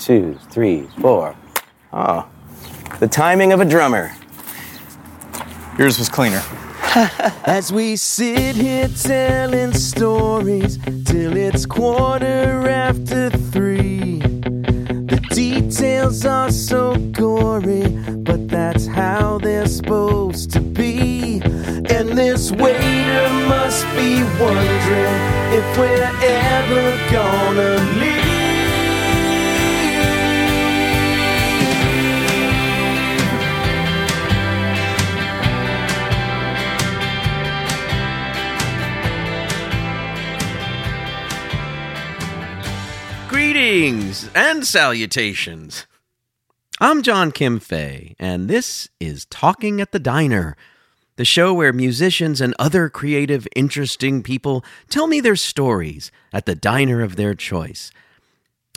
two, three, four. Oh, the timing of a drummer. Yours was cleaner. As we sit here telling stories till it's quarter after three. The details are so gory, but that's how they're supposed to be. And this waiter must be wondering if we're ever gonna leave. Greetings and salutations. I'm John Kim Fay, and this is Talking at the Diner, the show where musicians and other creative, interesting people tell me their stories at the diner of their choice.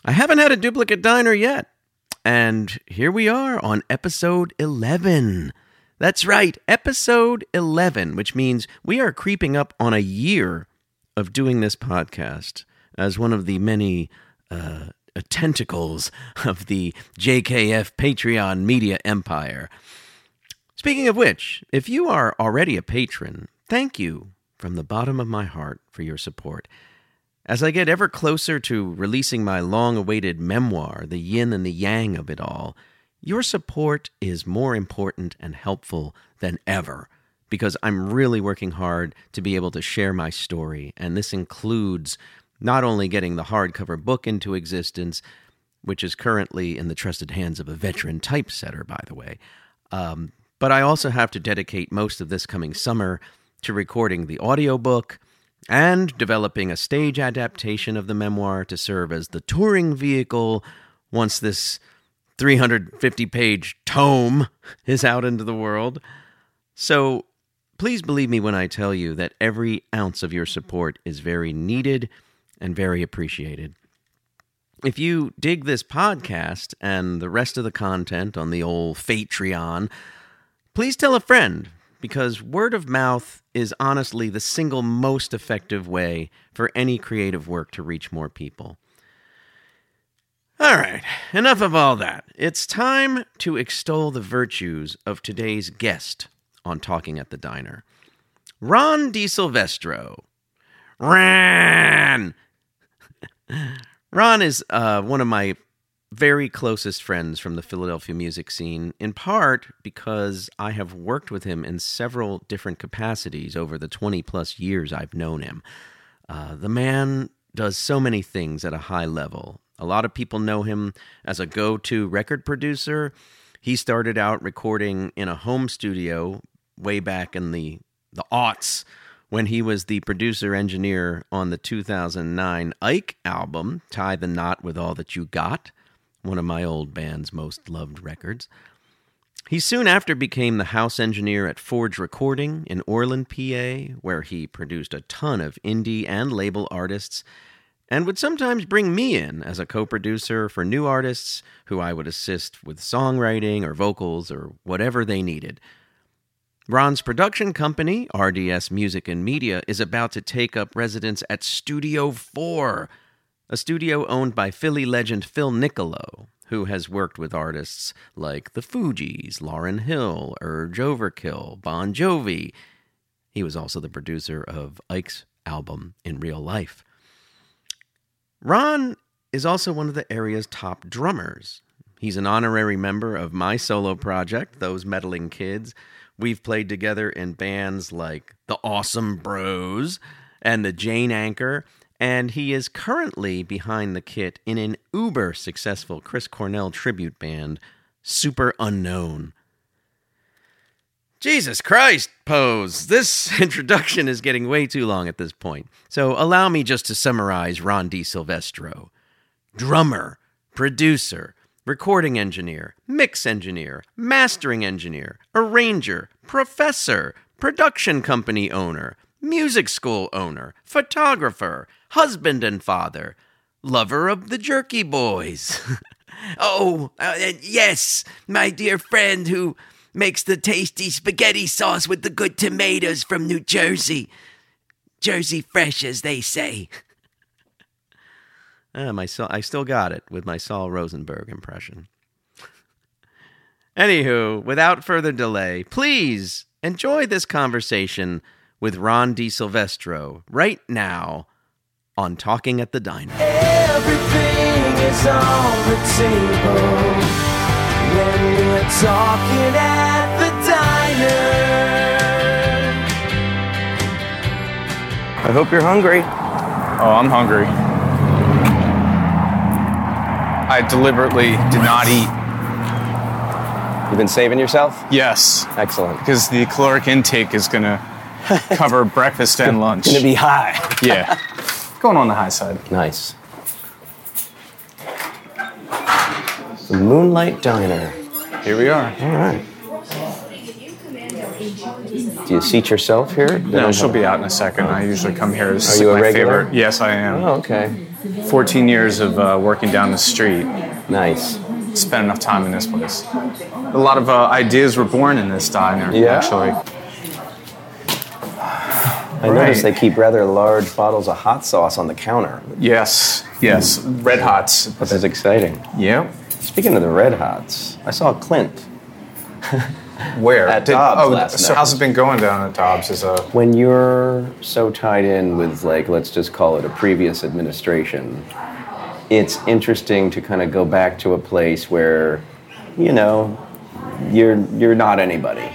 I haven't had a duplicate diner yet, and here we are on episode 11. That's right, episode 11, which means we are creeping up on a year of doing this podcast as one of the many uh, tentacles of the JKF Patreon media empire. Speaking of which, if you are already a patron, thank you from the bottom of my heart for your support. As I get ever closer to releasing my long awaited memoir, The Yin and the Yang of It All, your support is more important and helpful than ever because I'm really working hard to be able to share my story, and this includes not only getting the hardcover book into existence, which is currently in the trusted hands of a veteran typesetter, by the way, um, but I also have to dedicate most of this coming summer to recording the audiobook and developing a stage adaptation of the memoir to serve as the touring vehicle once this 350 page tome is out into the world. So please believe me when I tell you that every ounce of your support is very needed and very appreciated. If you dig this podcast and the rest of the content on the old Patreon, please tell a friend because word of mouth is honestly the single most effective way for any creative work to reach more people. All right, enough of all that. It's time to extol the virtues of today's guest on Talking at the Diner Ron DiSilvestro. Ran! Ron is uh, one of my very closest friends from the Philadelphia music scene, in part because I have worked with him in several different capacities over the 20 plus years I've known him. Uh, the man does so many things at a high level. A lot of people know him as a go to record producer. He started out recording in a home studio way back in the, the aughts when he was the producer engineer on the 2009 Ike album, Tie the Knot with All That You Got, one of my old band's most loved records. He soon after became the house engineer at Forge Recording in Oreland, PA, where he produced a ton of indie and label artists, and would sometimes bring me in as a co producer for new artists who I would assist with songwriting or vocals or whatever they needed. Ron's production company, RDS Music and Media, is about to take up residence at Studio 4, a studio owned by Philly legend Phil Nicolo, who has worked with artists like the Fugees, Lauryn Hill, Urge Overkill, Bon Jovi. He was also the producer of Ike's album In Real Life. Ron is also one of the area's top drummers. He's an honorary member of my solo project, Those Meddling Kids, We've played together in bands like the Awesome Bros and the Jane Anchor, and he is currently behind the kit in an uber successful Chris Cornell tribute band, Super Unknown. Jesus Christ, Pose. This introduction is getting way too long at this point. So allow me just to summarize Ron DiSilvestro. Drummer, producer, recording engineer, mix engineer, mastering engineer, arranger, professor, production company owner, music school owner, photographer, husband and father, lover of the Jerky Boys. oh, uh, yes, my dear friend who makes the tasty spaghetti sauce with the good tomatoes from New Jersey. Jersey fresh, as they say. Ah, my I still got it with my Sol Rosenberg impression. Anywho, without further delay, please enjoy this conversation with Ron DiSilvestro right now on Talking at the Diner. Everything is on the table when we're talking at the diner. I hope you're hungry. Oh, I'm hungry. I deliberately did not eat. You've been saving yourself? Yes, Excellent. because the caloric intake is gonna cover breakfast and lunch. It's Gonna be high. yeah, going on the high side. Nice. The Moonlight Diner. Here we are. All right. Do you seat yourself here? No, she'll be out in a second. I usually come here. This Are you a my regular? favorite. Yes, I am. Oh, okay. 14 years of uh, working down the street. Nice. Spent enough time in this place. A lot of uh, ideas were born in this diner, Yeah? actually. I noticed they keep rather large bottles of hot sauce on the counter. Yes, yes. Red Hots. This is exciting. Yeah. Speaking of the Red Hots, I saw Clint. Where? At Dobbs oh, last so night. how's it been going down at Dobbs? Is a When you're so tied in with, like, let's just call it a previous administration, it's interesting to kind of go back to a place where, you know, you're you're not anybody.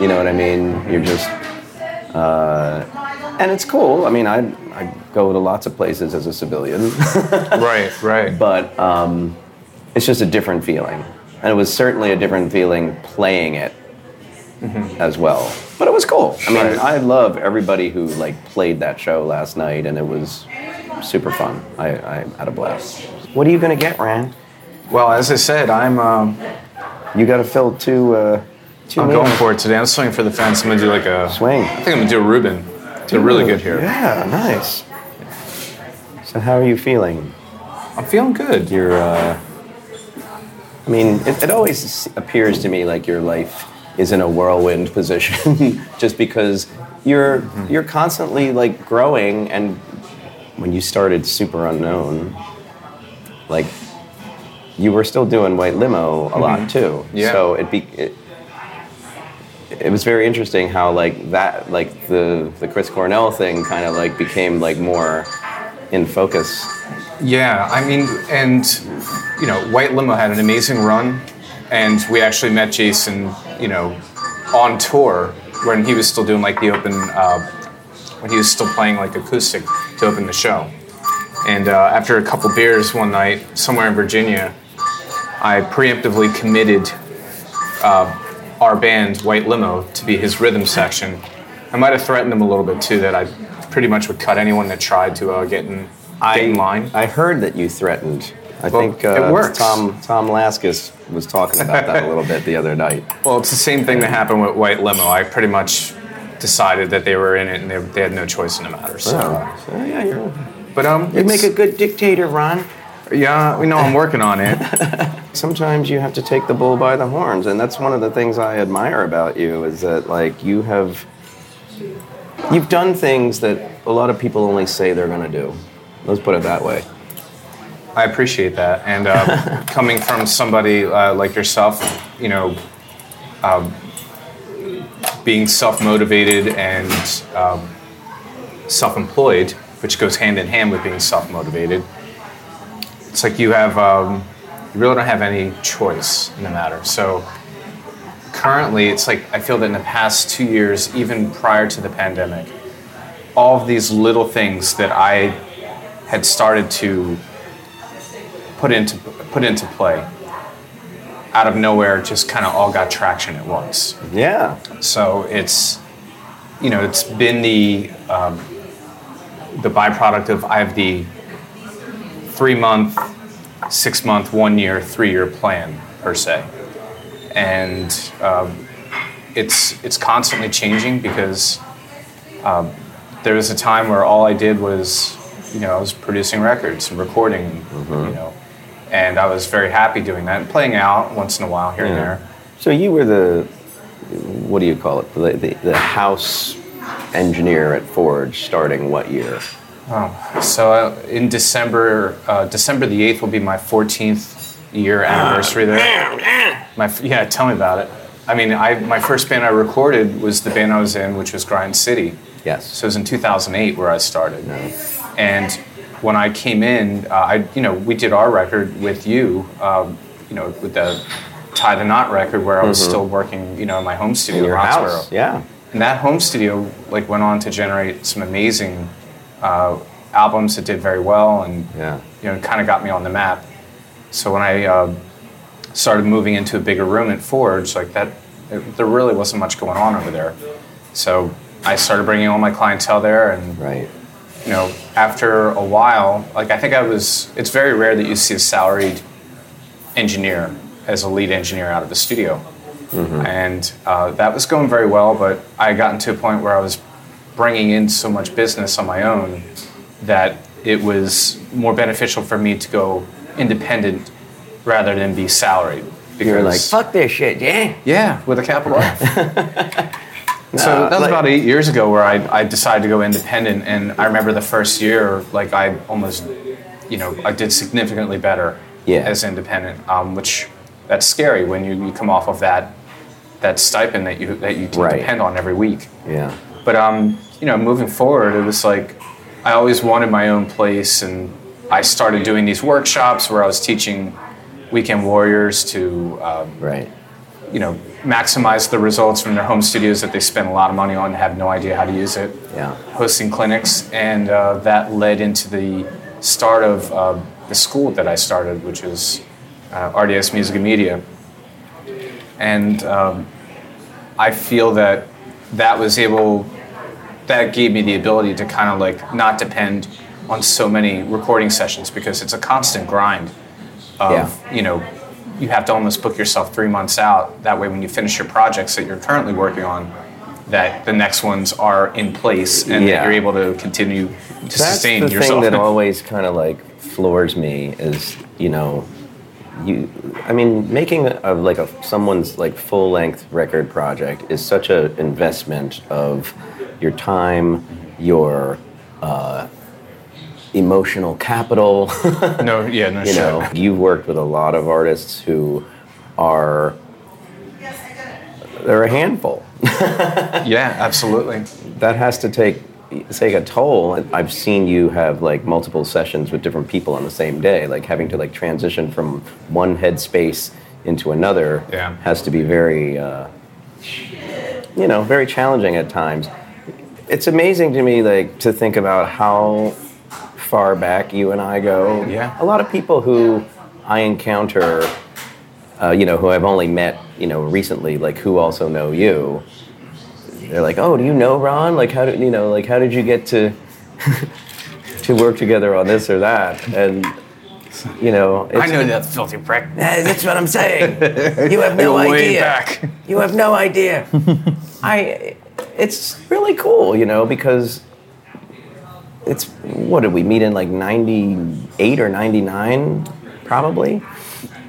You know what I mean? You're just, uh, and it's cool. I mean, I I go to lots of places as a civilian. right, right. but um, it's just a different feeling. And it was certainly a different feeling playing it as well. But it was cool. I mean, Right. I love everybody who like played that show last night, and it was super fun. I, I had a blast. What are you gonna get, Rand? well, as I said, I'm um, You got to fill two. Uh, two I'm meals. going for it today. I'm swinging for the fence. I'm gonna do like a Swing. I think I'm gonna do a Reuben. They're really good here. Yeah, nice. So how are you feeling? I'm feeling good. You're. Uh, I mean, it, it always appears to me like your life is in a whirlwind position, just because you're you're constantly like growing, and when you started super unknown, like you were still doing white limo a mm-hmm. lot too. Yeah. So it be it, it was very interesting how like that like the the Chris Cornell thing kind of like became like more in focus. Yeah, I mean, and you know, White Limo had an amazing run, and we actually met Jason, you know, on tour when he was still doing like the open, uh, when he was still playing like acoustic to open the show. And uh, after a couple beers one night somewhere in Virginia, I preemptively committed uh, our band White Limo to be his rhythm section. I might have threatened him a little bit too that I pretty much would cut anyone that tried to uh, get in, get in line. I heard that you threatened. I Well, think uh, it works. Tom Tom Laskis was talking about that a little bit the other night. Well, it's the same thing that happened with White Limo. I pretty much decided that they were in it and they, they had no choice in the matter. So, Oh, so yeah, you're, but um, you make a good dictator, Ron. yeah, we know I'm working on it. Sometimes you have to take the bull by the horns, and that's one of the things I admire about you is that like you have you've done things that a lot of people only say they're going to do. Let's put it that way. I appreciate that, and uh, coming from somebody uh, like yourself, you know, um, being self-motivated and um, self-employed, which goes hand in hand with being self-motivated. It's like you have, um, you really don't have any choice in the matter. So currently, it's like I feel that in the past two years, even prior to the pandemic, all of these little things that I had started to put into put into play. Out of nowhere just kind of all got traction at once. Yeah. so it's you know it's been the um, the byproduct of i have the three month six month one year three year plan per se. And um, it's it's constantly changing because um, there was a time where all i did was you know i was producing records and recording you know and i was very happy doing that and playing out once in a while here and there So you were the what do you call it? The, the, the house engineer at Forge, starting what year? Oh, so uh, in December, uh, December the eighth will be my 14th year anniversary there. My yeah, tell me about it. I mean, I my first band I recorded was the band I was in, which was Grind City. Yes. So it was in 2008 where I started. And when I came in, uh, I you know we did our record with you, um, you know, with the Tie the Knot record where I was still working, you know, in my home studio In your house. Yeah. And that home studio like went on to generate some amazing uh, albums that did very well, and Yeah. you know, kind of got me on the map. So when I uh, started moving into a bigger room at Forge, like that, it, there really wasn't much going on over there. So I started bringing all my clientele there, and Right. You know, after a while, like I think I was, it's very rare that you see a salaried engineer as a lead engineer out of the studio. And uh, that was going very well, but I got into a point where I was bringing in so much business on my own that it was more beneficial for me to go independent rather than be salaried. You're like, fuck this shit, yeah. yeah, with a capital F. so No, that was like- about eight years ago where I, I decided to go independent. And I remember the first year, like I almost, you know, I did significantly better Yeah. as independent, um, which that's scary when you, you come off of that that stipend that you that you Right. depend on every week. Yeah. But um, you know, moving forward, it was like I always wanted my own place, and I started doing these workshops where I was teaching weekend warriors to um, Right. you know, maximize the results from their home studios that they spend a lot of money on and have no idea how to use it. Yeah. Hosting clinics, and uh, that led into the start of uh, the school that I started, which is uh, RDS Music and Media. And um, I feel that that was able, that gave me the ability to kind of like not depend on so many recording sessions because it's a constant grind of Yeah. you know you have to almost book yourself three months out that way when you finish your projects that you're currently working on that the next ones are in place and Yeah. that you're able to continue to That's sustain the yourself thing that always kind of like floors me is you know you i mean making a, like a someone's like full length record project is such an investment of your time your uh, emotional capital. No yeah no you know you've worked with a lot of artists who are they're a handful. Yeah absolutely. That has to take take a toll. I've seen you have like multiple sessions with different people on the same day. Like having to like transition from one headspace into another Yeah. has to be very uh, you know very challenging at times. It's amazing to me like to think about how far back you and i go Yeah. a lot of people who i encounter uh, you know who i've only met you know recently like who also know you they're like, "Oh, do you know Ron? Like, how did you know? Like, how did you get to to work together on this or that?" And you know, it's, I know that filthy prick That's what I'm saying. You have no idea. back You have no idea. I. It's really cool, you know, because it's what did we meet in like '98 or '99, probably.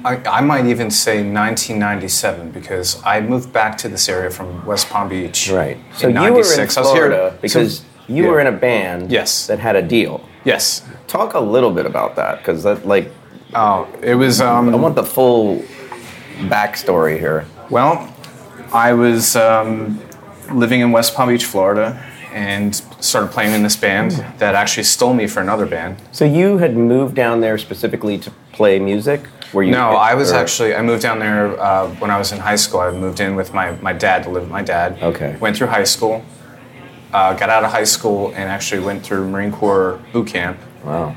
I, I might even say 1997 because I moved back to this area from West Palm Beach Right. So in you were in 96. I was here- Florida because so- you yeah. were in a band Yes. that had a deal. yes Talk a little bit about that because that like oh it was um, I want the full backstory here. Well, I was um, living in West Palm Beach, Florida, and started playing in this band that actually stole me for another band. So you had moved down there specifically to play music? Were you? No, I was or- actually I moved down there uh, when I was in high school. I moved in with my, my dad to live with my dad. Okay. Went through high school, uh, got out of high school, and actually went through Marine Corps boot camp. Wow.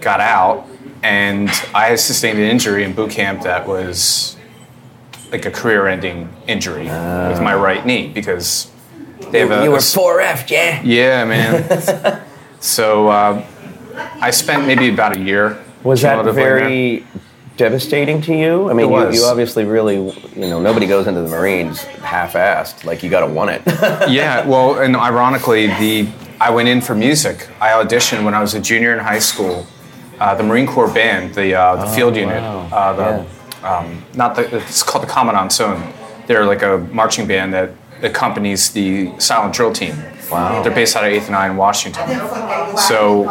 Got out, and I sustained an injury in boot camp that was like a career-ending injury with my right knee because they have a, you were 4F, yeah? Yeah, man. so uh, I spent maybe about a year. Was that very devastating to you? I mean, It you, was. you obviously really, you know, nobody goes into the Marines half-assed. Like you got to want it. yeah, well, and ironically, the I went in for music. I auditioned when I was a junior in high school. Uh, the Marine Corps band, the uh, the field unit, wow. uh, the um, not the it's called the Commandant's Own. They're like a marching band that accompanies the silent drill team. Wow. They're based out of 8th and I in Washington. So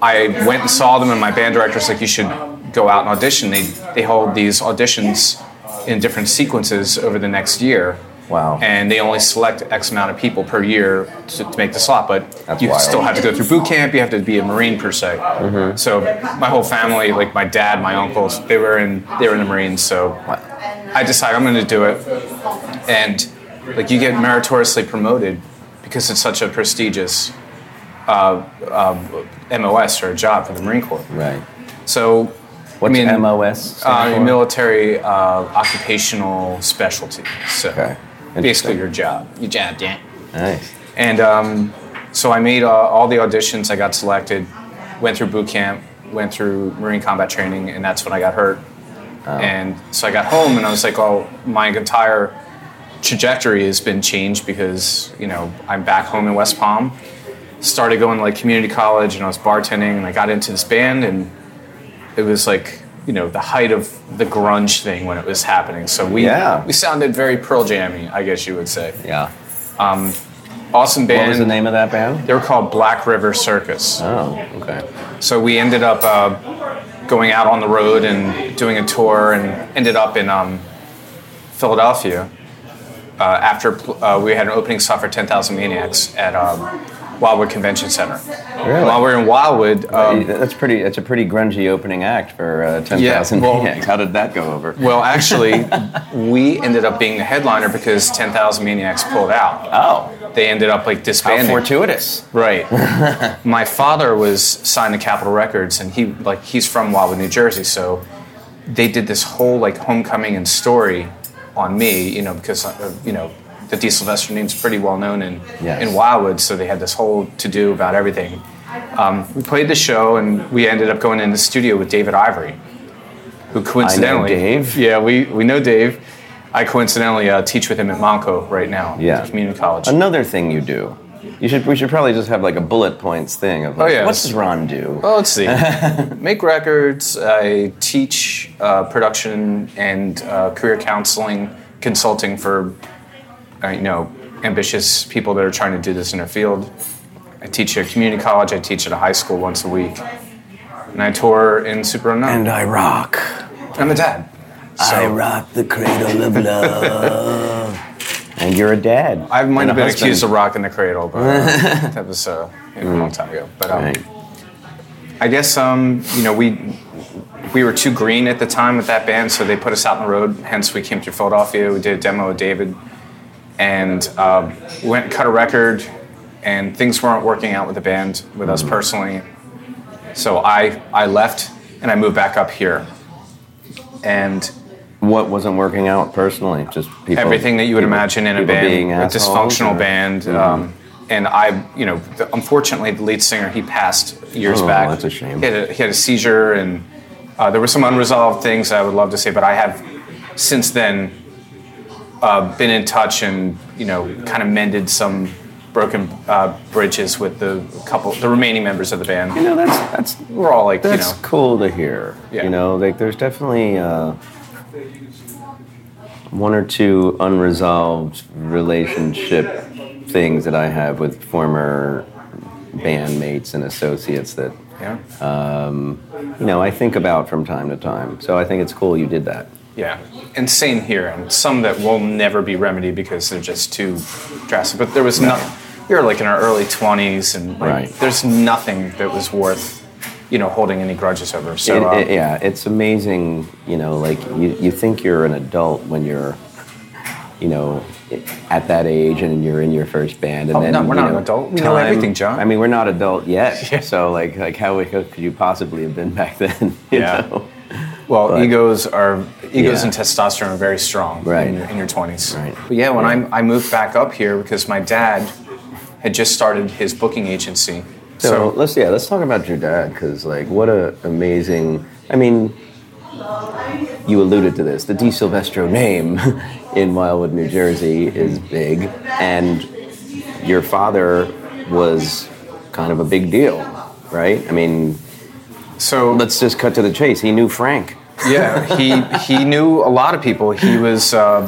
I went and saw them, and my band director's like, you should go out and audition. They, they hold these auditions in different sequences over the next year. Wow. And they only select X amount of people per year to, to make the slot, but That's you wild. still have to go through boot camp. You have to be a Marine per se. Mm-hmm. So my whole family, like my dad, my uncles, they were in they were in the Marines. So I decided I'm going to do it, and like you get meritoriously promoted because it's such a prestigious uh, uh, MOS or a job for the Marine Corps. Right. So What's I mean, MOS? uh, military uh, occupational specialty. So Okay. basically your job, your job, yeah. Nice. And um, so I made uh, all the auditions. I got selected, went through boot camp, went through Marine combat training, and that's when I got hurt. Oh. And so I got home, and I was like, "Oh, my entire trajectory has been changed because you know I'm back home in West Palm." Started going to like community college, and I was bartending, and I got into this band, and it was like you know the height of the grunge thing when it was happening. So we Yeah. we sounded very Pearl Jammy, I guess you would say. Yeah. Um, Awesome band. What was the name of that band? They were called Black River Circus. Oh, okay. So we ended up uh, going out on the road and doing a tour, and ended up in um, Philadelphia uh, after uh, we had an opening slot for 10,000 Maniacs at um, Wildwood Convention Center. Really? While we are in Wildwood, um, that's pretty. That's a pretty grungy opening act for uh, ten thousand well- Maniacs. How did that go over? well, actually, we ended up being the headliner because 10,000 Maniacs pulled out. oh, They ended up like disbanding. how fortuitous! Right. My father was signed to Capitol Records, and he like he's from Wildwood, New Jersey. So they did this whole like homecoming and story on me, you know, because uh, you know the DiSilvestro name's pretty well known in Yes. in Wildwood. So they had this whole to do about everything. Um, we played the show, and we ended up going in the studio with David Ivory, who coincidentally, Dave. yeah, we we know Dave. I coincidentally uh, teach with him at Montco right now, Yeah. community college. Another thing you do. You should. We should probably just have like a bullet points thing of like, Oh, yeah. what does Ron do? Well, let's see. Make records. I teach uh, production and uh, career counseling, consulting for, uh, you know, ambitious people that are trying to do this in their field. I teach at a community college. I teach at a high school once a week, and I tour in Super Unknown. And I rock. I'm a dad. So I rock the cradle of love. and you're a dad. I might have been husband. accused of rocking the cradle, but uh, that was uh, you know, a long time ago. But um, Right. I guess um, you know we we were too green at the time with that band, so they put us out on the road. Hence, we came to Philadelphia. We did a demo with David, and we went and cut a record, and things weren't working out with the band with us personally. So I I left and I moved back up here, and What wasn't working out personally? Just people. everything that you would people- imagine in a band, being a dysfunctional or- Mm-hmm. band. Um, and I, you know, the, unfortunately, the lead singer he passed years Oh, back. that's a shame. He had a, he had a seizure, and uh, there were some unresolved things I would love to say, but I have since then uh, been in touch and you know kind of mended some broken uh, bridges with the couple, the remaining members of the band. You know, that's that's We're all like, that's you know, cool to hear. Yeah. You know, like there's definitely uh, one or two unresolved relationship things that I have with former bandmates and associates that yeah, um, you know I think about from time to time. So I think it's cool you did that. yeah, and same here, and some that will never be remedied because they're just too drastic. But there was nothing. We were like in our early twenties, and like, Right. there's nothing that was worth, you know, holding any grudges over. So It- it- um, yeah, it's amazing. You know, like you, you think you're an adult when you're, you know, at that age and you're in your first band, and Oh, then no, we're you not an adult. We know everything, John. I mean, we're not adult yet. So like, like how, could you possibly have been back then? you Yeah. know? Well, But- egos are egos Yeah. and testosterone are very strong Right. in, your, in your 20s. Right. But yeah, when I, I moved back up here because my dad had just started his booking agency. So, let's yeah, let's talk about your dad because like what a amazing. I mean, you alluded to this. The Di Silvestro name in Wildwood, New Jersey, is big, and your father was kind of a big deal, right? I mean, so let's just cut to the chase. He knew Frank. yeah, he he knew a lot of people. He was uh,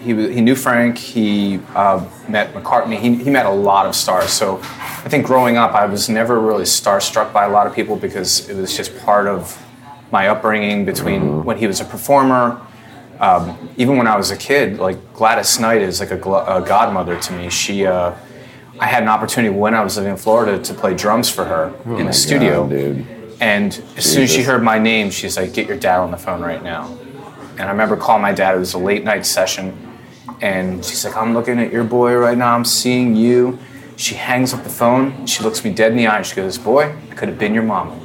he, he knew Frank. He uh, met McCartney. He, he met a lot of stars. So I think growing up, I was never really starstruck by a lot of people because it was just part of my upbringing between when he was a performer. Um, even when I was a kid, like Gladys Knight is like a, gl- a godmother to me. She, uh, I had an opportunity when I was living in Florida to play drums for her in the studio. God, dude. And as soon as she heard my name, she's like, "Get your dad on the phone right now." And I remember calling my dad. It was a late night session, and she's like, "I'm looking at your boy right now. I'm seeing you." She hangs up the phone. She looks me dead in the eye. and She goes, "Boy, I could have been your mama."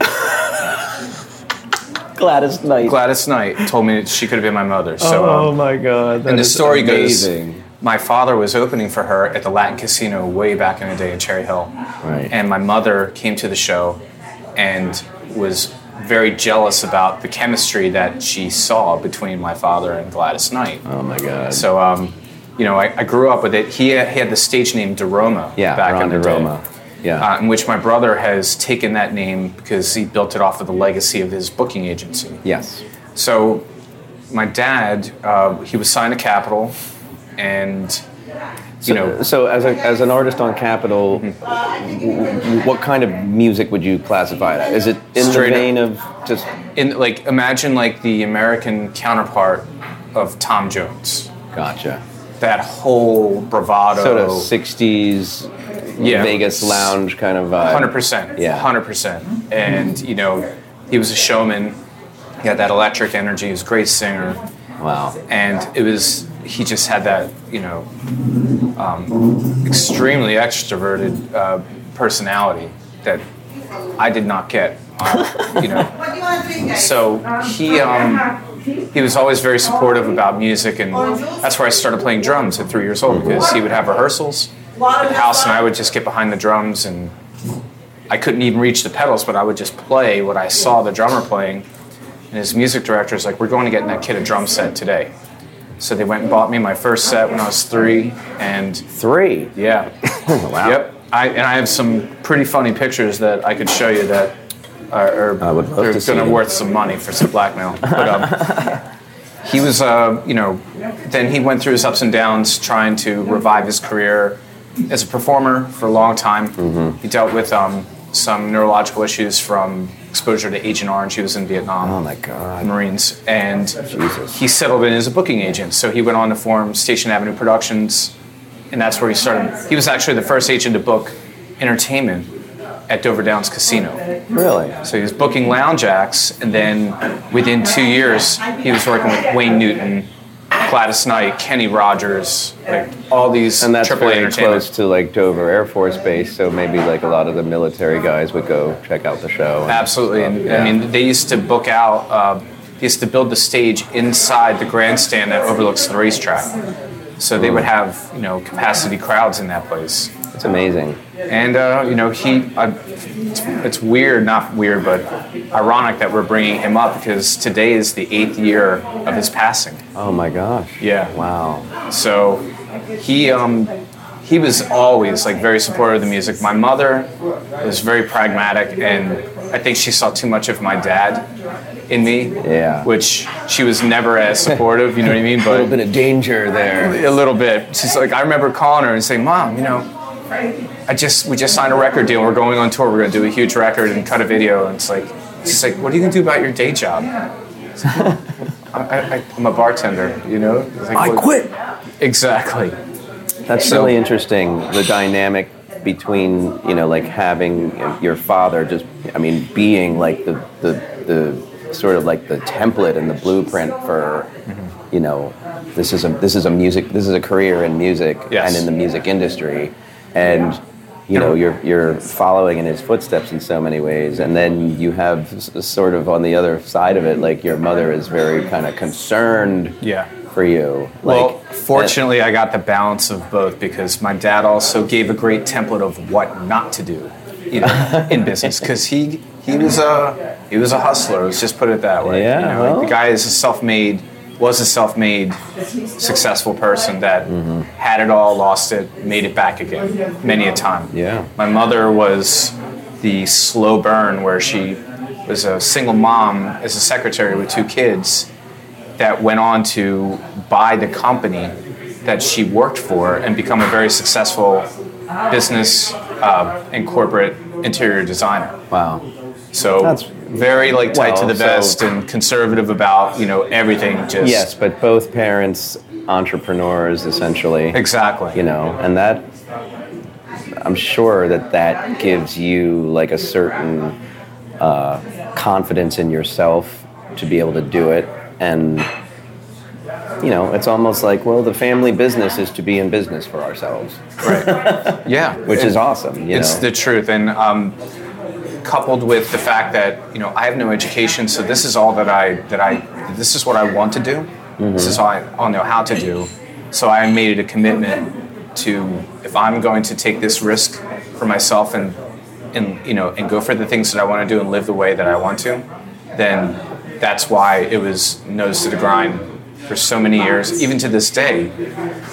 Gladys Knight. Gladys Knight told me she could have been my mother. So, oh um, my God. and the story amazing. goes, my father was opening for her at the Latin Casino way back in the day in Cherry Hill. Right. And my mother came to the show and was very jealous about the chemistry that she saw between my father and Gladys Knight. Oh my God. So, um, you know, I, I grew up with it. He, he had the stage name DeRoma yeah, back Ron in the day. DeRoma. Yeah. Uh, in which my brother has taken that name because he built it off of the legacy of his booking agency. yes. So, my dad, uh, he was signed to Capitol, and you know, So as, a, as an artist on Capitol, w- w- what kind of music would you classify it as? Is it in Straight the up- vein of just in like imagine like the American counterpart of Tom Jones. gotcha? That whole bravado, Sort of '60s Yeah. Vegas lounge kind of vibe. hundred percent, Yeah. hundred percent. And you know, he was a showman. He had that electric energy. He was a great singer. Wow. and it was he just had that you know um, extremely extroverted uh, personality that I did not get. Uh, you know, so he um, he was always very supportive about music, and that's where I started playing drums at three years old because he would have rehearsals at the house, and I would just get behind the drums and. I couldn't even reach the pedals, but I would just play what I saw the drummer playing. And his music director was like, "We're going to get that kid a drum set today." So they went and bought me my first set when I was three, and Three. yeah, Wow. yep. I and I have some pretty funny pictures that I could show you that are, are love they're to gonna worth some money for some blackmail. But um, he was, uh, you know, then he went through his ups and downs trying to revive his career as a performer for a long time. Mm-hmm. He dealt with um, some neurological issues from exposure to Agent Orange. He was in Vietnam. Oh my God. Marines, and Jesus. he settled in as a booking agent. So he went on to form Station Avenue Productions, and that's where he started. He was actually the first agent to book entertainment at Dover Downs Casino. Really? So he was booking lounge acts, and then within two years, he was working with Wayne Newton, Gladys Knight, Kenny Rogers, like all these And that's AAA very close to like Dover Air Force Base, so maybe like a lot of the military guys would go check out the show. Absolutely, and stuff, I mean, they used to book out. Uh, they used to build the stage inside the grandstand that overlooks the racetrack, so they would have you know capacity crowds in that place. It's amazing. And uh, you know, he, uh, it's, it's weird, not weird, but ironic that we're bringing him up because today is the eighth year of his passing. Oh my gosh. Yeah. Wow. So he um, he was always like very supportive of the music. My mother was very pragmatic, and I think she saw too much of my dad in me. Yeah. Which she was never as supportive. You know what I mean? A little bit of danger there. a little bit. She's like, I remember calling her and saying, "Mom, you know, I just we just signed a record deal. We're going on tour. We're going to do a huge record and cut a video." And it's like, she's like, "What are you going to do about your day job?" It's I, I, I'm a bartender. You know. It's like, "What-" Exactly. That's So- really interesting. The dynamic between you know like having your father just I mean being like the the the sort of like the template and the blueprint for Mm-hmm. you know this is a this is a music this is a career in music Yes. and in the music industry and you know you're you're following in his footsteps in so many ways and then you have s- sort of on the other side of it like your mother is very kind of concerned Yeah. for you Well, like fortunately, I got the balance of both because my dad also gave a great template of what not to do, you know, in business. Because he he was a he was a hustler. Let's just put it that way. Yeah, you know, well. the guy is a self-made was a self-made successful person that Mm-hmm. had it all, lost it, made it back again many a time. Yeah. My mother was the slow burn where she was a single mom as a secretary with two kids that went on to buy the company that she worked for and become a very successful business uh, and corporate interior designer. Wow. So That's- very like tight to well, the so- vest and conservative about you know everything. Just Yes, but both parents entrepreneurs essentially. exactly. You know, and that I'm sure that that gives you like a certain uh, confidence in yourself to be able to do it and you know, it's almost like, well, the family business is to be in business for ourselves, Right. yeah. which is awesome. You it's know? the truth and um, coupled with the fact that you know i have no education so this is all that i that i this is what i want to do. This is mm-hmm. all I, all know how to do. So i made it a commitment to if i'm going to take this risk for myself and and you know and go for the things that i want to do and live the way that i want to then that's why it was nose to the grind for so many years even to this day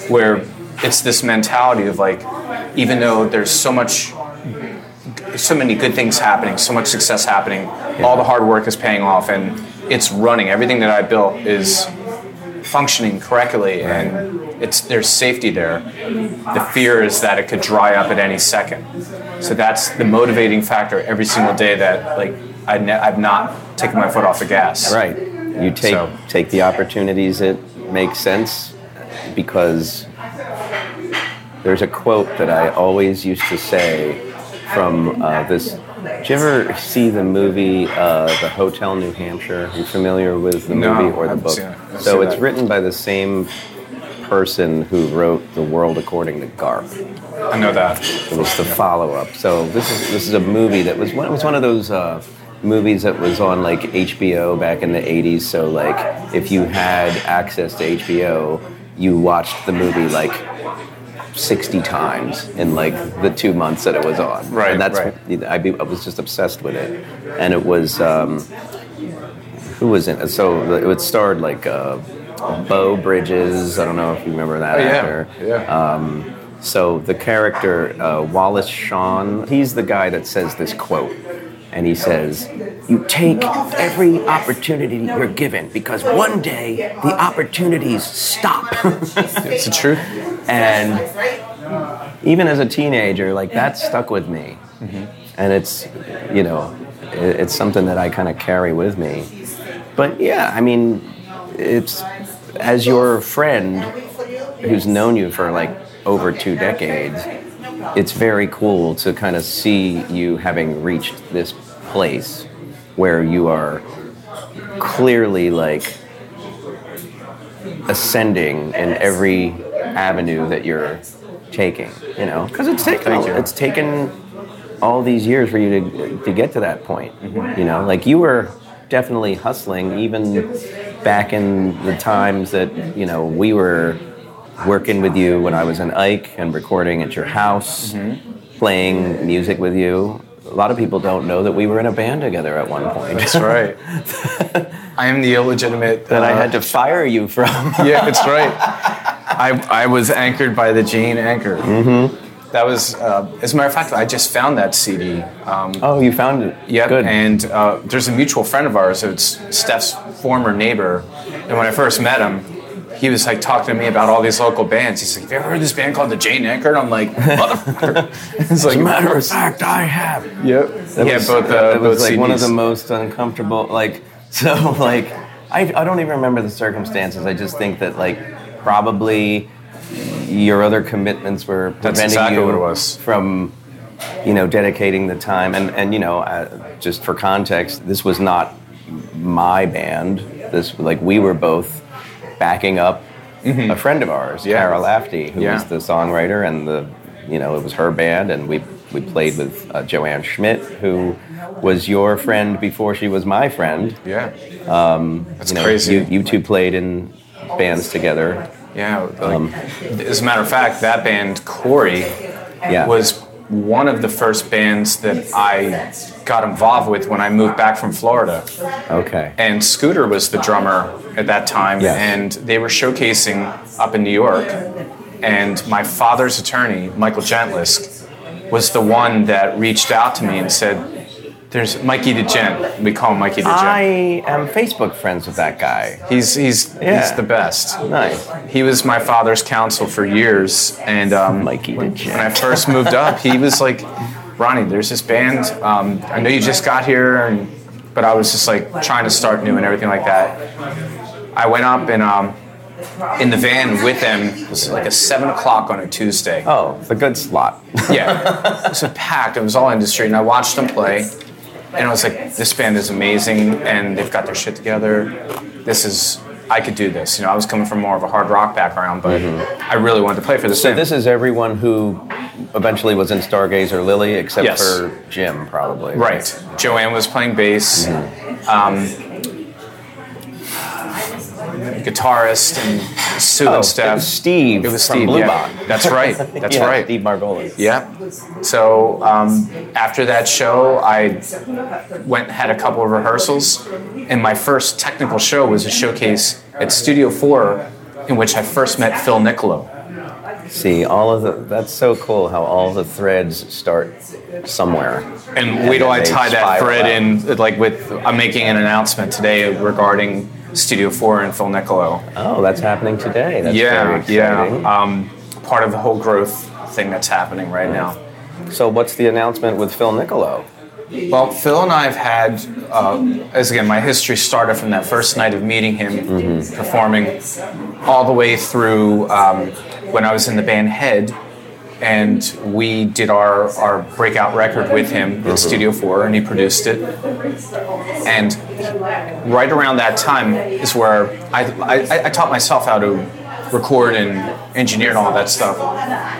where it's this mentality of like even though there's so much so many good things happening, so much success happening. All the hard work is paying off, and it's running. Everything that I built is functioning correctly, and it's there's safety there. The fear is that it could dry up at any second. So that's the motivating factor every single day. That like I ne- I've not taken my foot off the gas. Right. You take So- take the opportunities that make sense because there's a quote that I always used to say from uh, this. Did you ever see the movie uh, The Hotel New Hampshire? Are you familiar with the No, movie or the book? it. So it's that. written by the same person who wrote The World According to Garp. I know that. It was the follow up. So this is this is a movie that was one, it was one of those uh, movies that was on like HBO back in the '80s. So like if you had access to HBO, you watched the movie like 60 times in like the two months that it was on. Right, And that's right. I, be, I was just obsessed with it, and it was. Um, who was in it? So it would starred like uh, Beau Bridges. I don't know if you remember that Oh, yeah. actor. Yeah. So the character uh, Wallace Shawn, he's the guy that says this quote, and he says, "You take every opportunity you're given because one day the opportunities stop." it's the truth. And even as a teenager, like that stuck with me, mm-hmm. and it's you know, it's something that I kind of carry with me. But yeah, I mean, it's as your friend who's known you for like over two decades, it's very cool to kind of see you having reached this place where you are clearly like ascending in every avenue that you're taking, you know, because it's taken Thank you. it's taken all these years for you to to get to that point, you know, like you were definitely hustling even back in the times that you know we were working with you when I was in Ike and recording at your house, playing music with you. A lot of people don't know that we were in a band together at one point. That's right. I am the illegitimate. that I uh, had to fire you from. yeah, that's right. I, I was anchored by the Jane Anchor. Mm-hmm. That was, uh, as a matter of fact, I just found that CD. Um, oh, you found it. Yep, Good. and uh, there's a mutual friend of ours. It's Steph's former neighbor, and when I first met him, he was like talking to me about all these local bands. He's like, "Have you ever heard this band called the Jane Anchor?" And I'm like, "Motherfucker!" it's like, matter of fact, I have. yep, That yeah, was, both. Uh, that was both like one of the most uncomfortable. Like so, like I, I don't even remember the circumstances. I just think that like probably your other commitments were That's preventing exactly you what it was. from you know dedicating the time and and you know uh, just for context, this was not my band. This like we were both backing up a friend of ours, Mm-hmm. Yeah. Carol Lafty, who Yeah. was the songwriter and the you know it was her band and we we played with uh, Joanne Schmidt who was your friend before she was my friend Yeah, that's you know crazy. you you two played in bands together Yeah, like, um, as a matter of fact, that band Corey Yeah. was one of the first bands that I got involved with when I moved back from Florida. okay And Scooter was the drummer at that time, Yes. and they were showcasing up in New York. And my father's attorney, Michael Gentlisk, was the one that reached out to me and said, There's Mikey DeGent. We call him Mikey DeGent. I am Facebook friends with that guy. He's he's Yeah. he's the best. Nice. He was my father's counsel for years, and um, Mikey when, DeGent. when I first moved up, he was like, "Ronnie, there's this band. Um, I know you just got here, and but I was just like trying to start new and everything like that." I went up and um, in the van with them. It was like a seven o'clock on a Tuesday. Oh, it's a good slot. Yeah, it was packed. It was all industry, and I watched them play, and I was like, "This band is amazing, and they've got their shit together. This is." I could do this. You know, I was coming from more of a hard rock background, but I really wanted to play for this So band. this is everyone who eventually was in Stargazer Lily, except Yes. for Jim, probably. Right. Joanne was playing bass. Um, guitarist and Sue Oh, and Steph. it was Steve. It was Steve. Blue yeah. Bot. That's right. That's Yeah, right. Steve Margolis. Yeah. So um, after that show, I went and had a couple of rehearsals, and my first technical show was a showcase at Studio Four, in which I first met Phil Nicolo. See, all of the that's so cool how all the threads start somewhere. And wait till I tie that thread out. in, like with I'm making an announcement today regarding Studio Four and Phil Nicolo. Oh, that's happening today. That's yeah, yeah. Um, part of the whole growth thing that's happening right now. so what's the announcement with Phil Nicolo? Well, Phil and I have had, uh, as again, my history started from that first night of meeting him, performing, all the way through um, when I was in the band Head, and we did our, our breakout record with him at mm-hmm. Studio 4, and he produced it. And right around that time is where I, I, I taught myself how to record and engineer and all that stuff.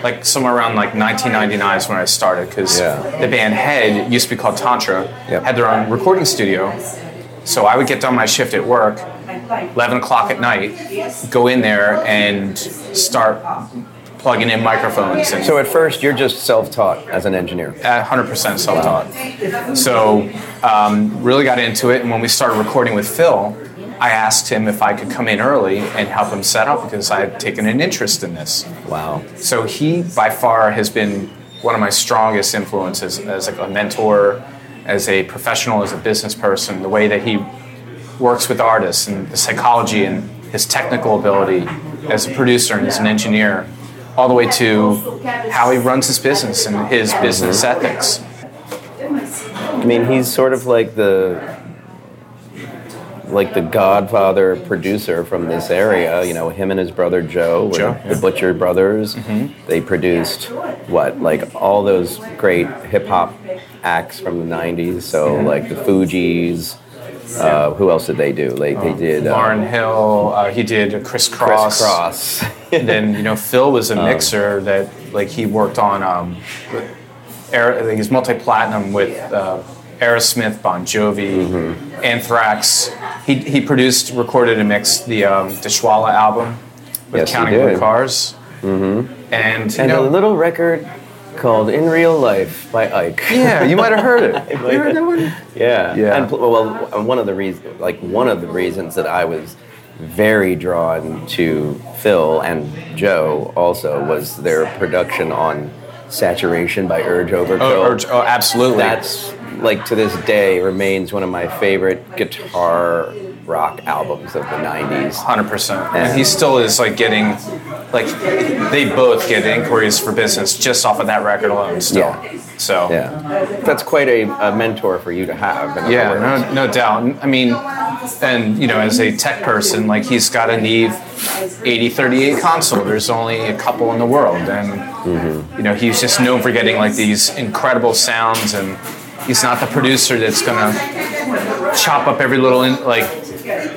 Like somewhere around like 1999 is when I started because Yeah. the band Head used to be called Tantra, Yep. had their own recording studio. So I would get done my shift at work, 11 o'clock at night, go in there and start plugging in microphones and So at first you're just self-taught as an engineer. 100% self-taught. So um, really got into it, and when we started recording with Phil, I asked him if I could come in early and help him set up because I had taken an interest in this. Wow. So he, by far, has been one of my strongest influences as like a mentor, as a professional, as a business person. The way that he works with artists and the psychology and his technical ability as a producer and as an engineer, all the way to how he runs his business and his business ethics. I mean, he's sort of like the like the Godfather producer from this area. You know, him and his brother Joe were Joe, the yeah. Mm-hmm. Butcher Brothers. They produced what, like all those great hip hop acts from the '90s. So like the Fugees. Uh, who else did they do? Like they did uh, Lauryn Hill, uh, he did Kris Kross. Crisscross. and then you know Phil was a mixer that like he worked on um, with Aer- I think he's multi-platinum with uh, Aerosmith, Bon Jovi, Anthrax. He, he produced, recorded, and mixed the um, Dishwalla album with Yes, Counting Blue did. Cars. Mm-hmm. And, you and know, a little record called "In Real Life" by Ike. yeah, you might have heard it. You heard that one? Yeah, Yeah. And well, one of the reasons, like one of the reasons that I was very drawn to Phil and Joe also was their production on "Saturation" by Urge Overkill. Oh, Urge- oh, absolutely. That's like to this day remains one of my favorite guitar rock albums of the '90s. Hundred percent, and he still is like getting, like they both get inquiries for business just off of that record alone. Still, Yeah. so Yeah, that's quite a, a mentor for you to have. Yeah, no, no doubt. I mean, and you know, as a tech person, like he's got a Neve 8038 console. There's only a couple in the world, and mm-hmm. you know, he's just known for getting like these incredible sounds, and he's not the producer that's gonna chop up every little in, like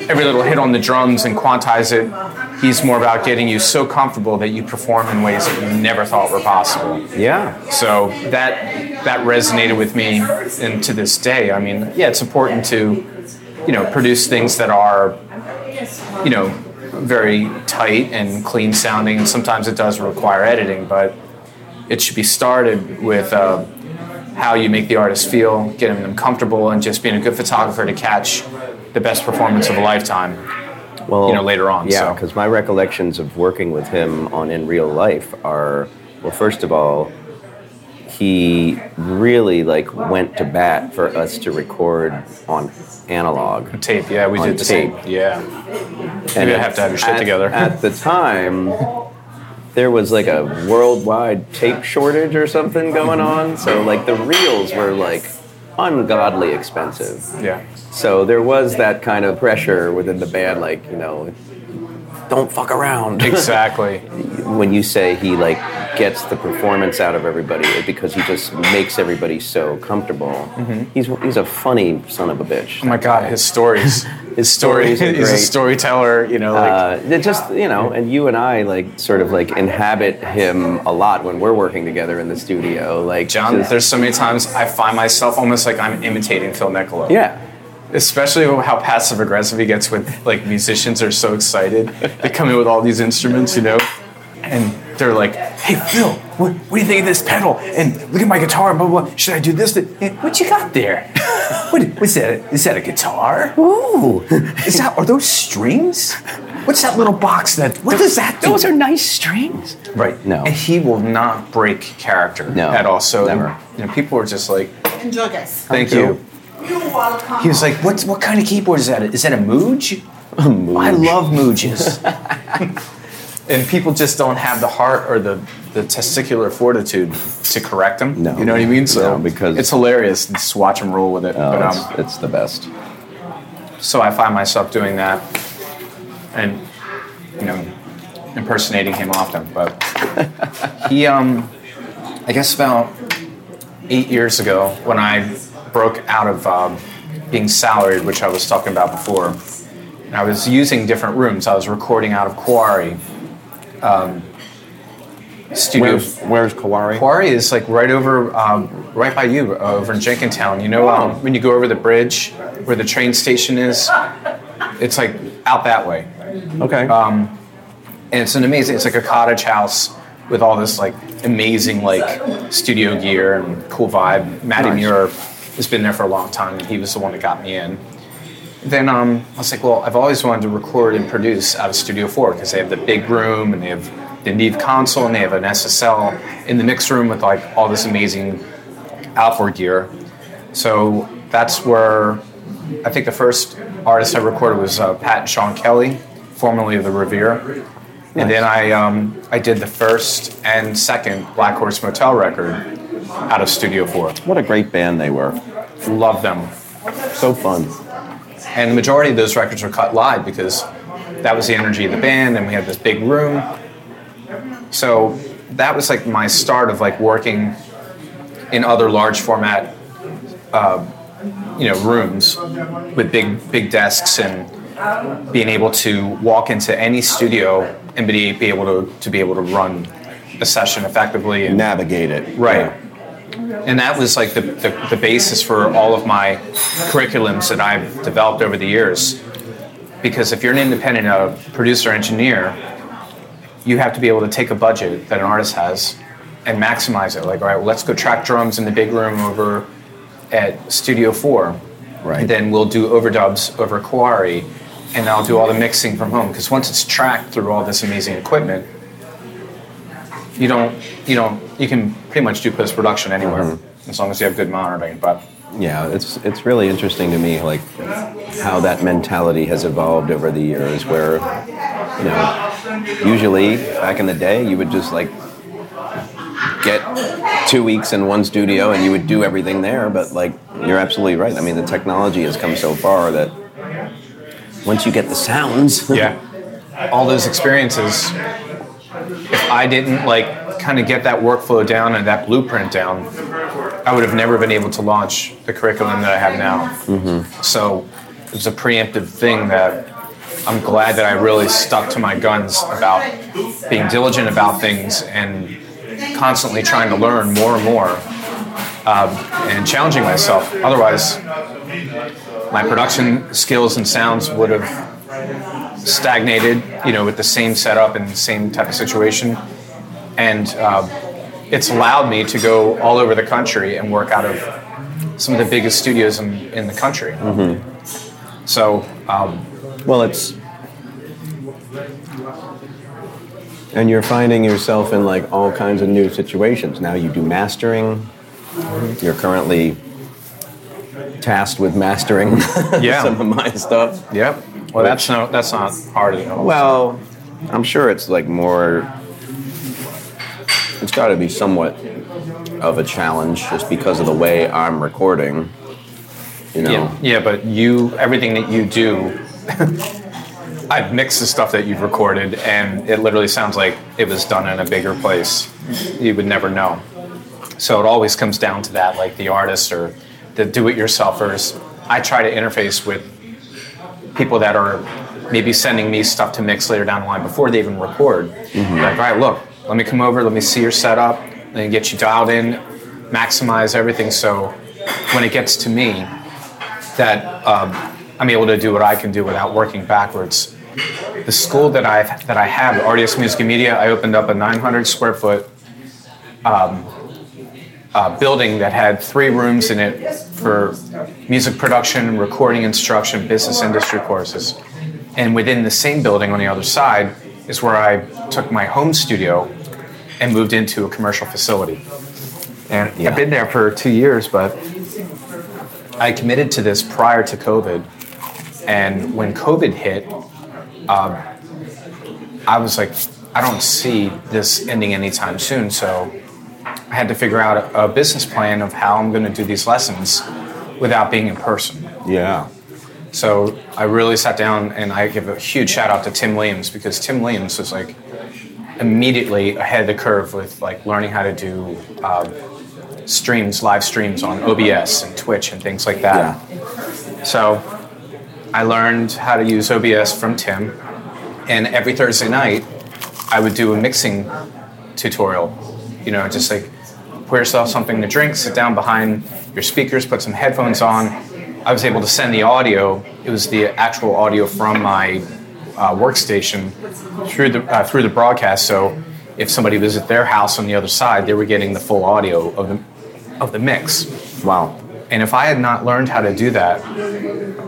every little hit on the drums and quantize it. He's more about getting you so comfortable that you perform in ways that you never thought were possible. Yeah, So that that resonated with me, and to this day, I mean, yeah, it's important to, you know, produce things that are, you know, very tight and clean sounding. And sometimes it does require editing, but it should be started with uh, how you make the artist feel, getting them comfortable, and just being a good photographer to catch the best performance of a lifetime. well, you know, later on, Yeah, so. because my recollections of working with him on in real life are, well, first of all, he really like went to bat for us to record on analog. Tape, yeah, we did the tape. same. Yeah. And I have to have your shit at, together. At the time, there was like a worldwide tape shortage or something going on. So like the reels were like ungodly expensive. Yeah. So there was that kind of pressure within the band, like you know, don't fuck around. Exactly. when you say he like gets the performance out of everybody because he just makes everybody so comfortable. He's he's a funny son of a bitch. Mm-hmm. Oh my god, his stories. His stories He's a storyteller, you know, like Uh, just you know, and you and I like sort of like inhabit him a lot when we're working together in the studio. Like John, just- there's so many times I find myself almost like I'm imitating Phil Nicolo. yeah, Especially how passive aggressive he gets when like musicians are so excited. They come in with all these instruments, you know, and they're like, "Hey Phil, what, what do you think of this pedal? And look at my guitar, blah blah. blah. Should I do this? What you got there? What, what's that? Is that a guitar? Ooh, is that? Are those strings? What's that little box? That what does that do? those are nice strings. Right. No. And he will not break character No, at all. So never. you know, people are just like, Enjoy, guys. "Thank you. you." You're welcome. He was like, "What? What kind of keyboard is that? Is that a Moog? I love Mooges." And people just don't have the heart or the the testicular fortitude to correct them. No. you know what I mean? So No, because- it's hilarious. to Just watch him roll with it. Oh, but, it's, um, it's the best. so I find myself doing that, and you know, impersonating him often. But he, um, I guess about eight years ago, when I broke out of um, being salaried, which I was talking about before, and I was using different rooms. I was recording out of Quarry. Um, studio. Where's Where's Kawari? Quarry is like right over, um, right by you, uh, over in Jenkintown. You know, um, when you go over the bridge where the train station is, it's like out that way. Okay. And it's an amazing. It's like a cottage house with all this like amazing like studio gear and cool vibe. Matty Nice. Muir has been there for a long time, and he was the one that got me in. Then um, I was like, well, I've always wanted to record and produce out of Studio 4 because they have the big room and they have the Neve console and they have an SSL in the mix room with like all this amazing outboard gear. So that's where I think the first artist I recorded was uh, Pat and Sean Kelly, formerly of the Revere. And then I, um, I did the first and second Black Horse Motel record out of Studio 4. what a great band they were. Love them. So fun. And the majority of those records were cut live because that was the energy of the band, and we had this big room. So that was like my start of like working in other large format, uh, you know, rooms with big big desks and being able to walk into any studio and be, be able to to be able to run a session effectively and Navigate it. Right. And that was like the, the, the basis for all of my curriculums that I've developed over the years. Because if you're an independent uh, producer engineer, you have to be able to take a budget that an artist has and maximize it. Like, all right, well, let's go track drums in the big room over at Studio 4. Right. And then we'll do overdubs over Quarry, and I'll do all the mixing from home. Because once it's tracked through all this amazing equipment, you don't, you know, you can pretty much do post production anywhere mm-hmm. as long as you have good monitoring. But Yeah, it's it's really interesting to me, like how that mentality has evolved over the years. Where, you know, usually back in the day, you would just like get two weeks in one studio and you would do everything there. But like, you're absolutely right. I mean, the technology has come so far that once you get the sounds, yeah, all those experiences. If I didn't like kind of get that workflow down and that blueprint down, I would have never been able to launch the curriculum that I have now. So it's a preemptive thing that I'm glad that I really stuck to my guns about being diligent about things and constantly trying to learn more and more um, and challenging myself. Otherwise, my production skills and sounds would have stagnated, you know, with the same setup and the same type of situation. And uh, it's allowed me to go all over the country and work out of some of the biggest studios in, in the country. So, um, well, it's And you're finding yourself in like all kinds of new situations. Now you do mastering. You're currently tasked with mastering Yeah. some of my stuff. Yep. Well, that's no, that's not hard at all. Well, I'm sure it's like more. It's got to be somewhat of a challenge just because of the way I'm recording. You know. Yeah, yeah, but you, everything that you do, I've mixed the stuff that you've recorded, and it literally sounds like it was done in a bigger place. You would never know. So it always comes down to that, like the artist or the do-it-yourselfers. I try to interface with people that are maybe sending me stuff to mix later down the line before they even record. Mm-hmm. Like, all right, look, let me come over, let me see your setup, and get you dialed in, maximize everything. So when it gets to me, that um, I'm able to do what I can do without working backwards. The school that I that I have, RDS Music and Media, I opened up a 900 square foot um, uh, building that had three rooms in it for music production, recording instruction, business industry courses. And within the same building on the other side is where I took my home studio and moved into a commercial facility. And I've been there for two years, but I committed to this prior to COVID. And when COVID hit, um, I was like, I don't see this ending anytime soon. So I had to figure out a, a business plan of how I'm going to do these lessons without being in person. Yeah. So I really sat down and I give a huge shout out to Tim Williams because Tim Williams was like immediately ahead of the curve with like learning how to do um, streams, live streams on OBS and Twitch and things like that. Yeah. So I learned how to use OBS from Tim, and every Thursday night I would do a mixing tutorial. You know, just like pour yourself something to drink, sit down behind your speakers, put some headphones on. I was able to send the audio. It was the actual audio from my uh, workstation through the uh, through the broadcast. So if somebody was at their house on the other side, they were getting the full audio of the of the mix. Wow. And if I had not learned how to do that,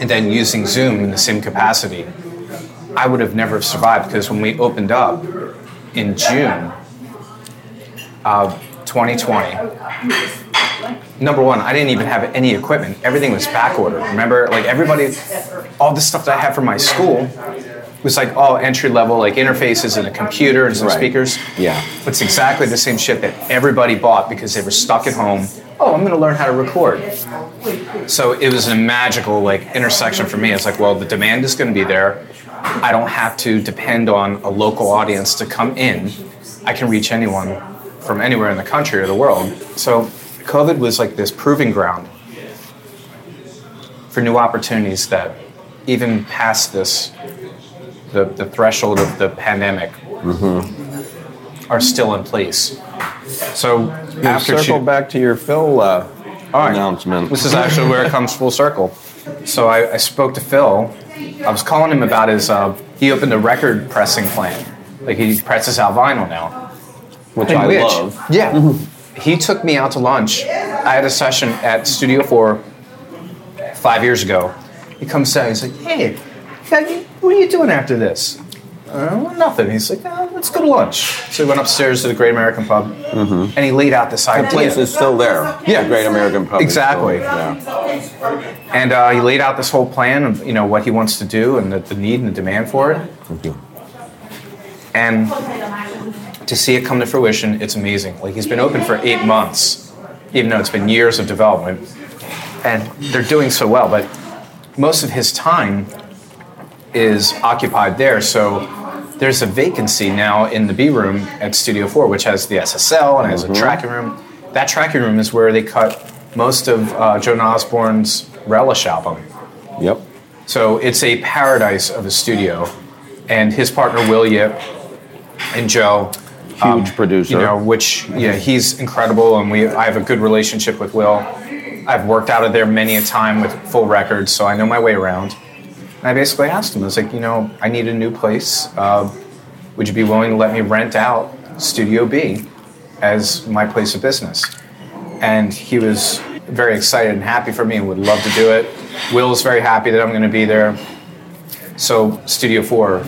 and then using Zoom in the same capacity, I would have never survived. Because when we opened up in June of 2020, number one, I didn't even have any equipment. Everything was back ordered. Remember, like everybody, all the stuff that I had from my school was like all entry level, like interfaces and a computer and some Right. speakers. Yeah. It's exactly the same shit that everybody bought because they were stuck at home. Oh, I'm going to learn how to record. So it was a magical like intersection for me. It's like, well, the demand is going to be there. I don't have to depend on a local audience to come in. I can reach anyone from anywhere in the country or the world. So COVID was like this proving ground for new opportunities that even past this the, the threshold of the pandemic are still in place. So after Circle choo- back to your Phil uh, right. announcement. This is actually where it comes full circle. So I, I spoke to Phil. I was calling him about his. Uh, he opened a record pressing plant. Like he presses out vinyl now. which I which- love. Yeah. He took me out to lunch. I had a session at Studio Four five years ago. He comes down. He's like, "Hey, what are you doing after this?" Uh, nothing. He's like, oh, "Let's go to lunch." So he went upstairs to the Great American Pub, and he laid out this idea. The place is still there. Yeah. The Great American Pub. Exactly. still- yeah. And uh, he laid out this whole plan of you know what he wants to do and the, the need and the demand for it. And to see it come to fruition, it's amazing. Like he's been open for eight months, even though it's been years of development, and they're doing so well. But most of his time is occupied there. So there's a vacancy now in the B room at Studio 4, which has the SSL and has a tracking room. That tracking room is where they cut most of uh, Joan Osborne's Relish album. Yep. So it's a paradise of a studio. And his partner, Will Yip, and Joe. Huge producer. You know, which, yeah, he's incredible. And we, I have a good relationship with Will. I've worked out of there many a time with full records, so I know my way around. And I basically asked him, I was like, you know, I need a new place. Uh, would you be willing to let me rent out Studio B as my place of business? And he was very excited and happy for me and would love to do it. Will's very happy that I'm going to be there. So Studio 4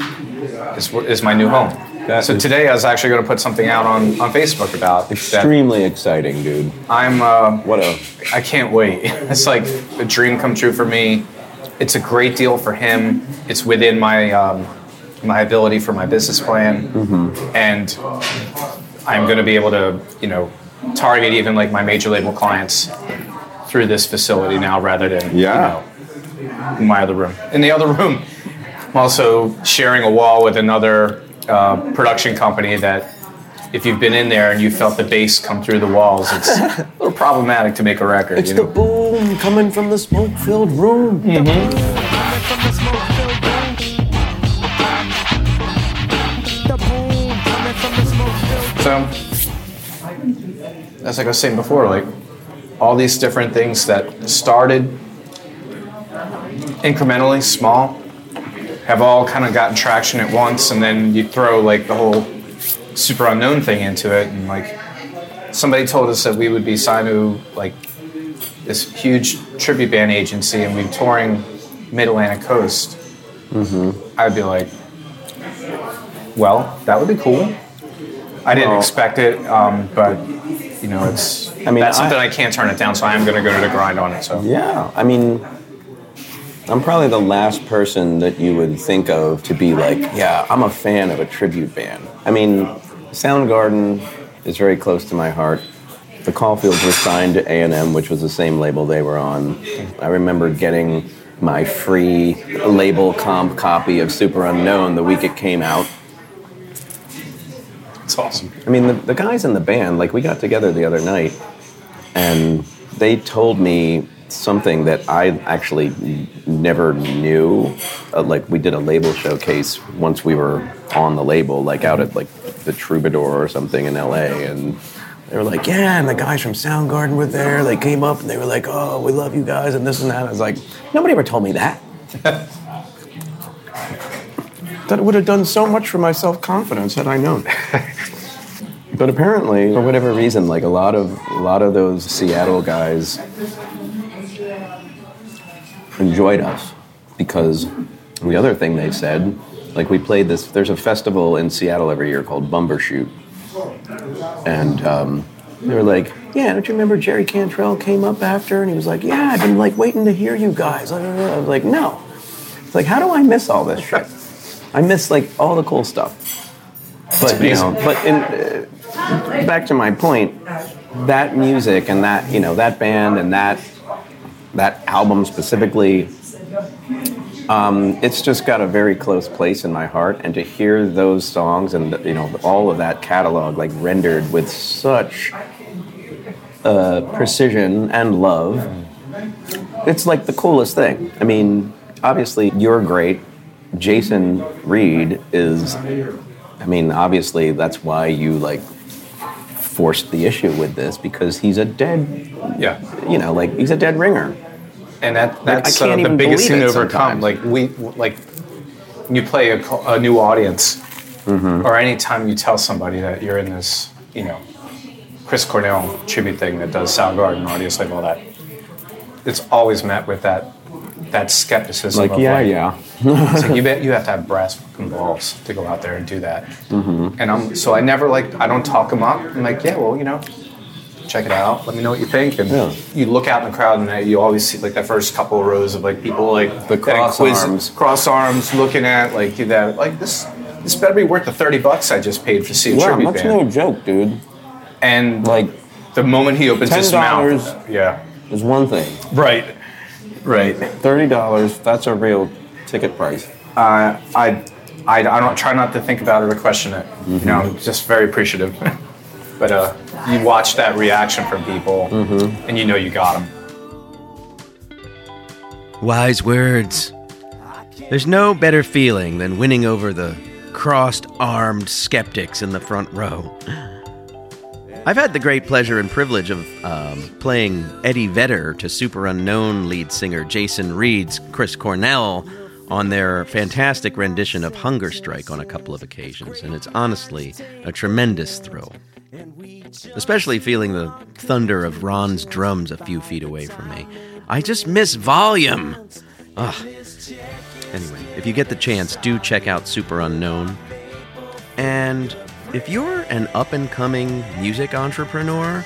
is, is my new home. That So today I was actually going to put something out on, on Facebook about extremely exciting, dude. I'm uh, What a I can't wait. It's like a dream come true for me. It's a great deal for him. It's within my um, my ability for my business plan, and I'm going to be able to, you know, target even like my major label clients through this facility now, rather than Yeah. you know, my other room. In the other room, I'm also sharing a wall with another uh, production company that. If you've been in there and you felt the bass come through the walls, it's a little problematic to make a record. It's you the know? boom coming from the smoke-filled room. So, as like I was saying before, like all these different things that started incrementally small have all kind of gotten traction at once, and then you throw like the whole super unknown thing into it, and like somebody told us that we would be signed to like this huge tribute band agency, and we'd be touring Mid Atlantic Coast. I'd be like, well, that would be cool. I didn't Well- expect it, um, but you know, it's. I mean, that's I- something I, can't turn it down, so I am going to go to the grind on it. So Yeah, I mean, I'm probably the last person that you would think of to be like, yeah, I'm a fan of a tribute band. I mean, Soundgarden is very close to my heart. The Caulfields were signed to A&M, which was the same label they were on. I remember getting my free label comp copy of Super Unknown the week it came out. it's awesome. I mean, the, the guys in the band, like, we got together the other night and they told me something that I actually never knew. Uh, like, we did a label showcase once we were on the label, like, out at, like, the Troubadour or something in LA. And they were like, yeah, and the guys from Soundgarden were there. They came up and they were like, oh, we love you guys and this and that. I was like, nobody ever told me that. that would have done so much for my self confidence had I known. But apparently, for whatever reason, like a lot of a lot of those Seattle guys enjoyed us because the other thing they said, like we played this. There's a festival in Seattle every year called Bumbershoot, and um, they were like, "Yeah, don't you remember Jerry Cantrell came up after?" And he was like, "Yeah, I've been like waiting to hear you guys." I was like, "No." It's like, how do I miss all this shit? I miss like all the cool stuff. But you know, but in, uh, back to my point, that music and that you know that band and that that album specifically, um, it's just got a very close place in my heart. And to hear those songs and you know all of that catalog like rendered with such uh, precision and love, it's like the coolest thing. I mean, obviously you're great. Jason Reed is I mean, obviously, that's why you like forced the issue with this because he's a dead, Yeah. you know, like he's a dead ringer. And that that's can't uh, the biggest thing to overcome. sometimes. Like we like you play a, a new audience, Mm-hmm. or anytime you tell somebody that you're in this, you know, Chris Cornell tribute thing that does Soundgarden, audience like all that. It's always met with that that skepticism. Like, of yeah, like, yeah. like you bet you have to have brass fucking balls to go out there and do that. Mm-hmm. And I'm so I never like I don't talk them up. I'm like, yeah, well, you know, check it out. Let me know what you think. And Yeah. you look out in the crowd and you always see like that first couple of rows of like people like The cross quiz- arms. cross arms, looking at like that. Like this, this better be worth the thirty bucks I just paid to see a Yeah, tribute that's band. no joke, dude. and Like, the moment he opens his mouth, yeah, there's one thing. right, right. Thirty dollars. That's a real ticket price. uh, I, I, I don't try not to think about it or question it. You know, I'm just very appreciative. but uh, you watch that reaction from people, and you know you got them. Wise words. There's no better feeling than winning over the crossed armed skeptics in the front row. I've had the great pleasure and privilege of um, playing Eddie Vedder to super unknown lead singer Jason Reed's Chris Cornell on their fantastic rendition of Hunger Strike on a couple of occasions, and it's honestly a tremendous thrill. Especially feeling the thunder of Ron's drums a few feet away from me. I just miss volume. Ugh. Anyway, if you get the chance, do check out Super Unknown. And if you're an up and coming music entrepreneur,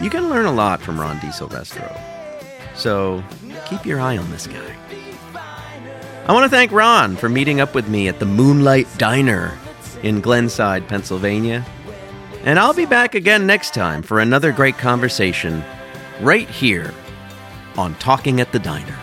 you can learn a lot from Ron DiSilvestro. So keep your eye on this guy. I want to thank Ron for meeting up with me at the Moonlight Diner in Glenside, Pennsylvania. And I'll be back again next time for another great conversation right here on Talking at the Diner.